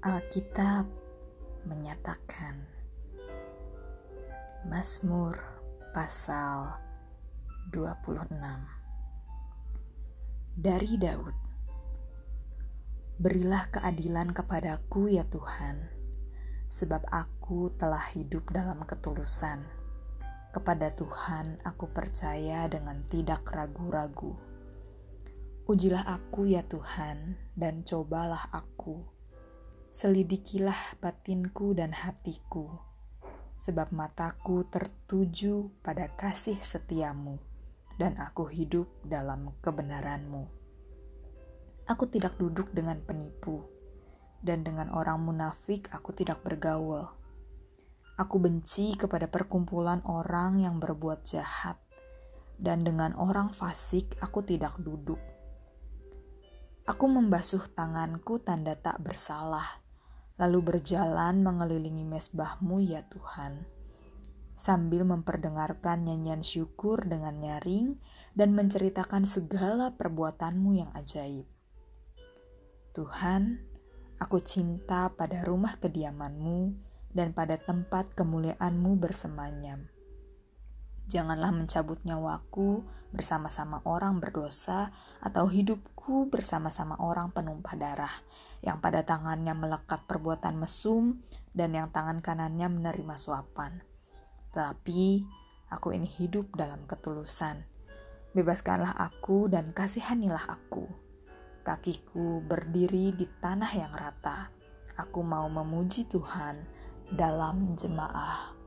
Alkitab menyatakan Mazmur pasal 26 dari Daud Berilah keadilan kepadaku ya Tuhan sebab aku telah hidup dalam ketulusan. Kepada Tuhan aku percaya dengan tidak ragu-ragu. Ujilah aku ya Tuhan dan cobalah aku Selidikilah batinku dan hatiku, sebab mataku tertuju pada kasih setiamu, dan aku hidup dalam kebenaranmu. Aku tidak duduk dengan penipu, dan dengan orang munafik aku tidak bergaul. Aku benci kepada perkumpulan orang yang berbuat jahat, dan dengan orang fasik aku tidak duduk Aku membasuh tanganku tanda tak bersalah, lalu berjalan mengelilingi mesbahmu ya Tuhan, sambil memperdengarkan nyanyian syukur dengan nyaring dan menceritakan segala perbuatanmu yang ajaib. Tuhan, aku cinta pada rumah kediamanmu dan pada tempat kemuliaanmu bersemanyam Janganlah mencabut nyawaku bersama-sama orang berdosa atau hidupku bersama-sama orang penumpah darah yang pada tangannya melekat perbuatan mesum dan yang tangan kanannya menerima suapan. Tapi aku ini hidup dalam ketulusan. Bebaskanlah aku dan kasihanilah aku. Kakiku berdiri di tanah yang rata. Aku mau memuji Tuhan dalam jemaah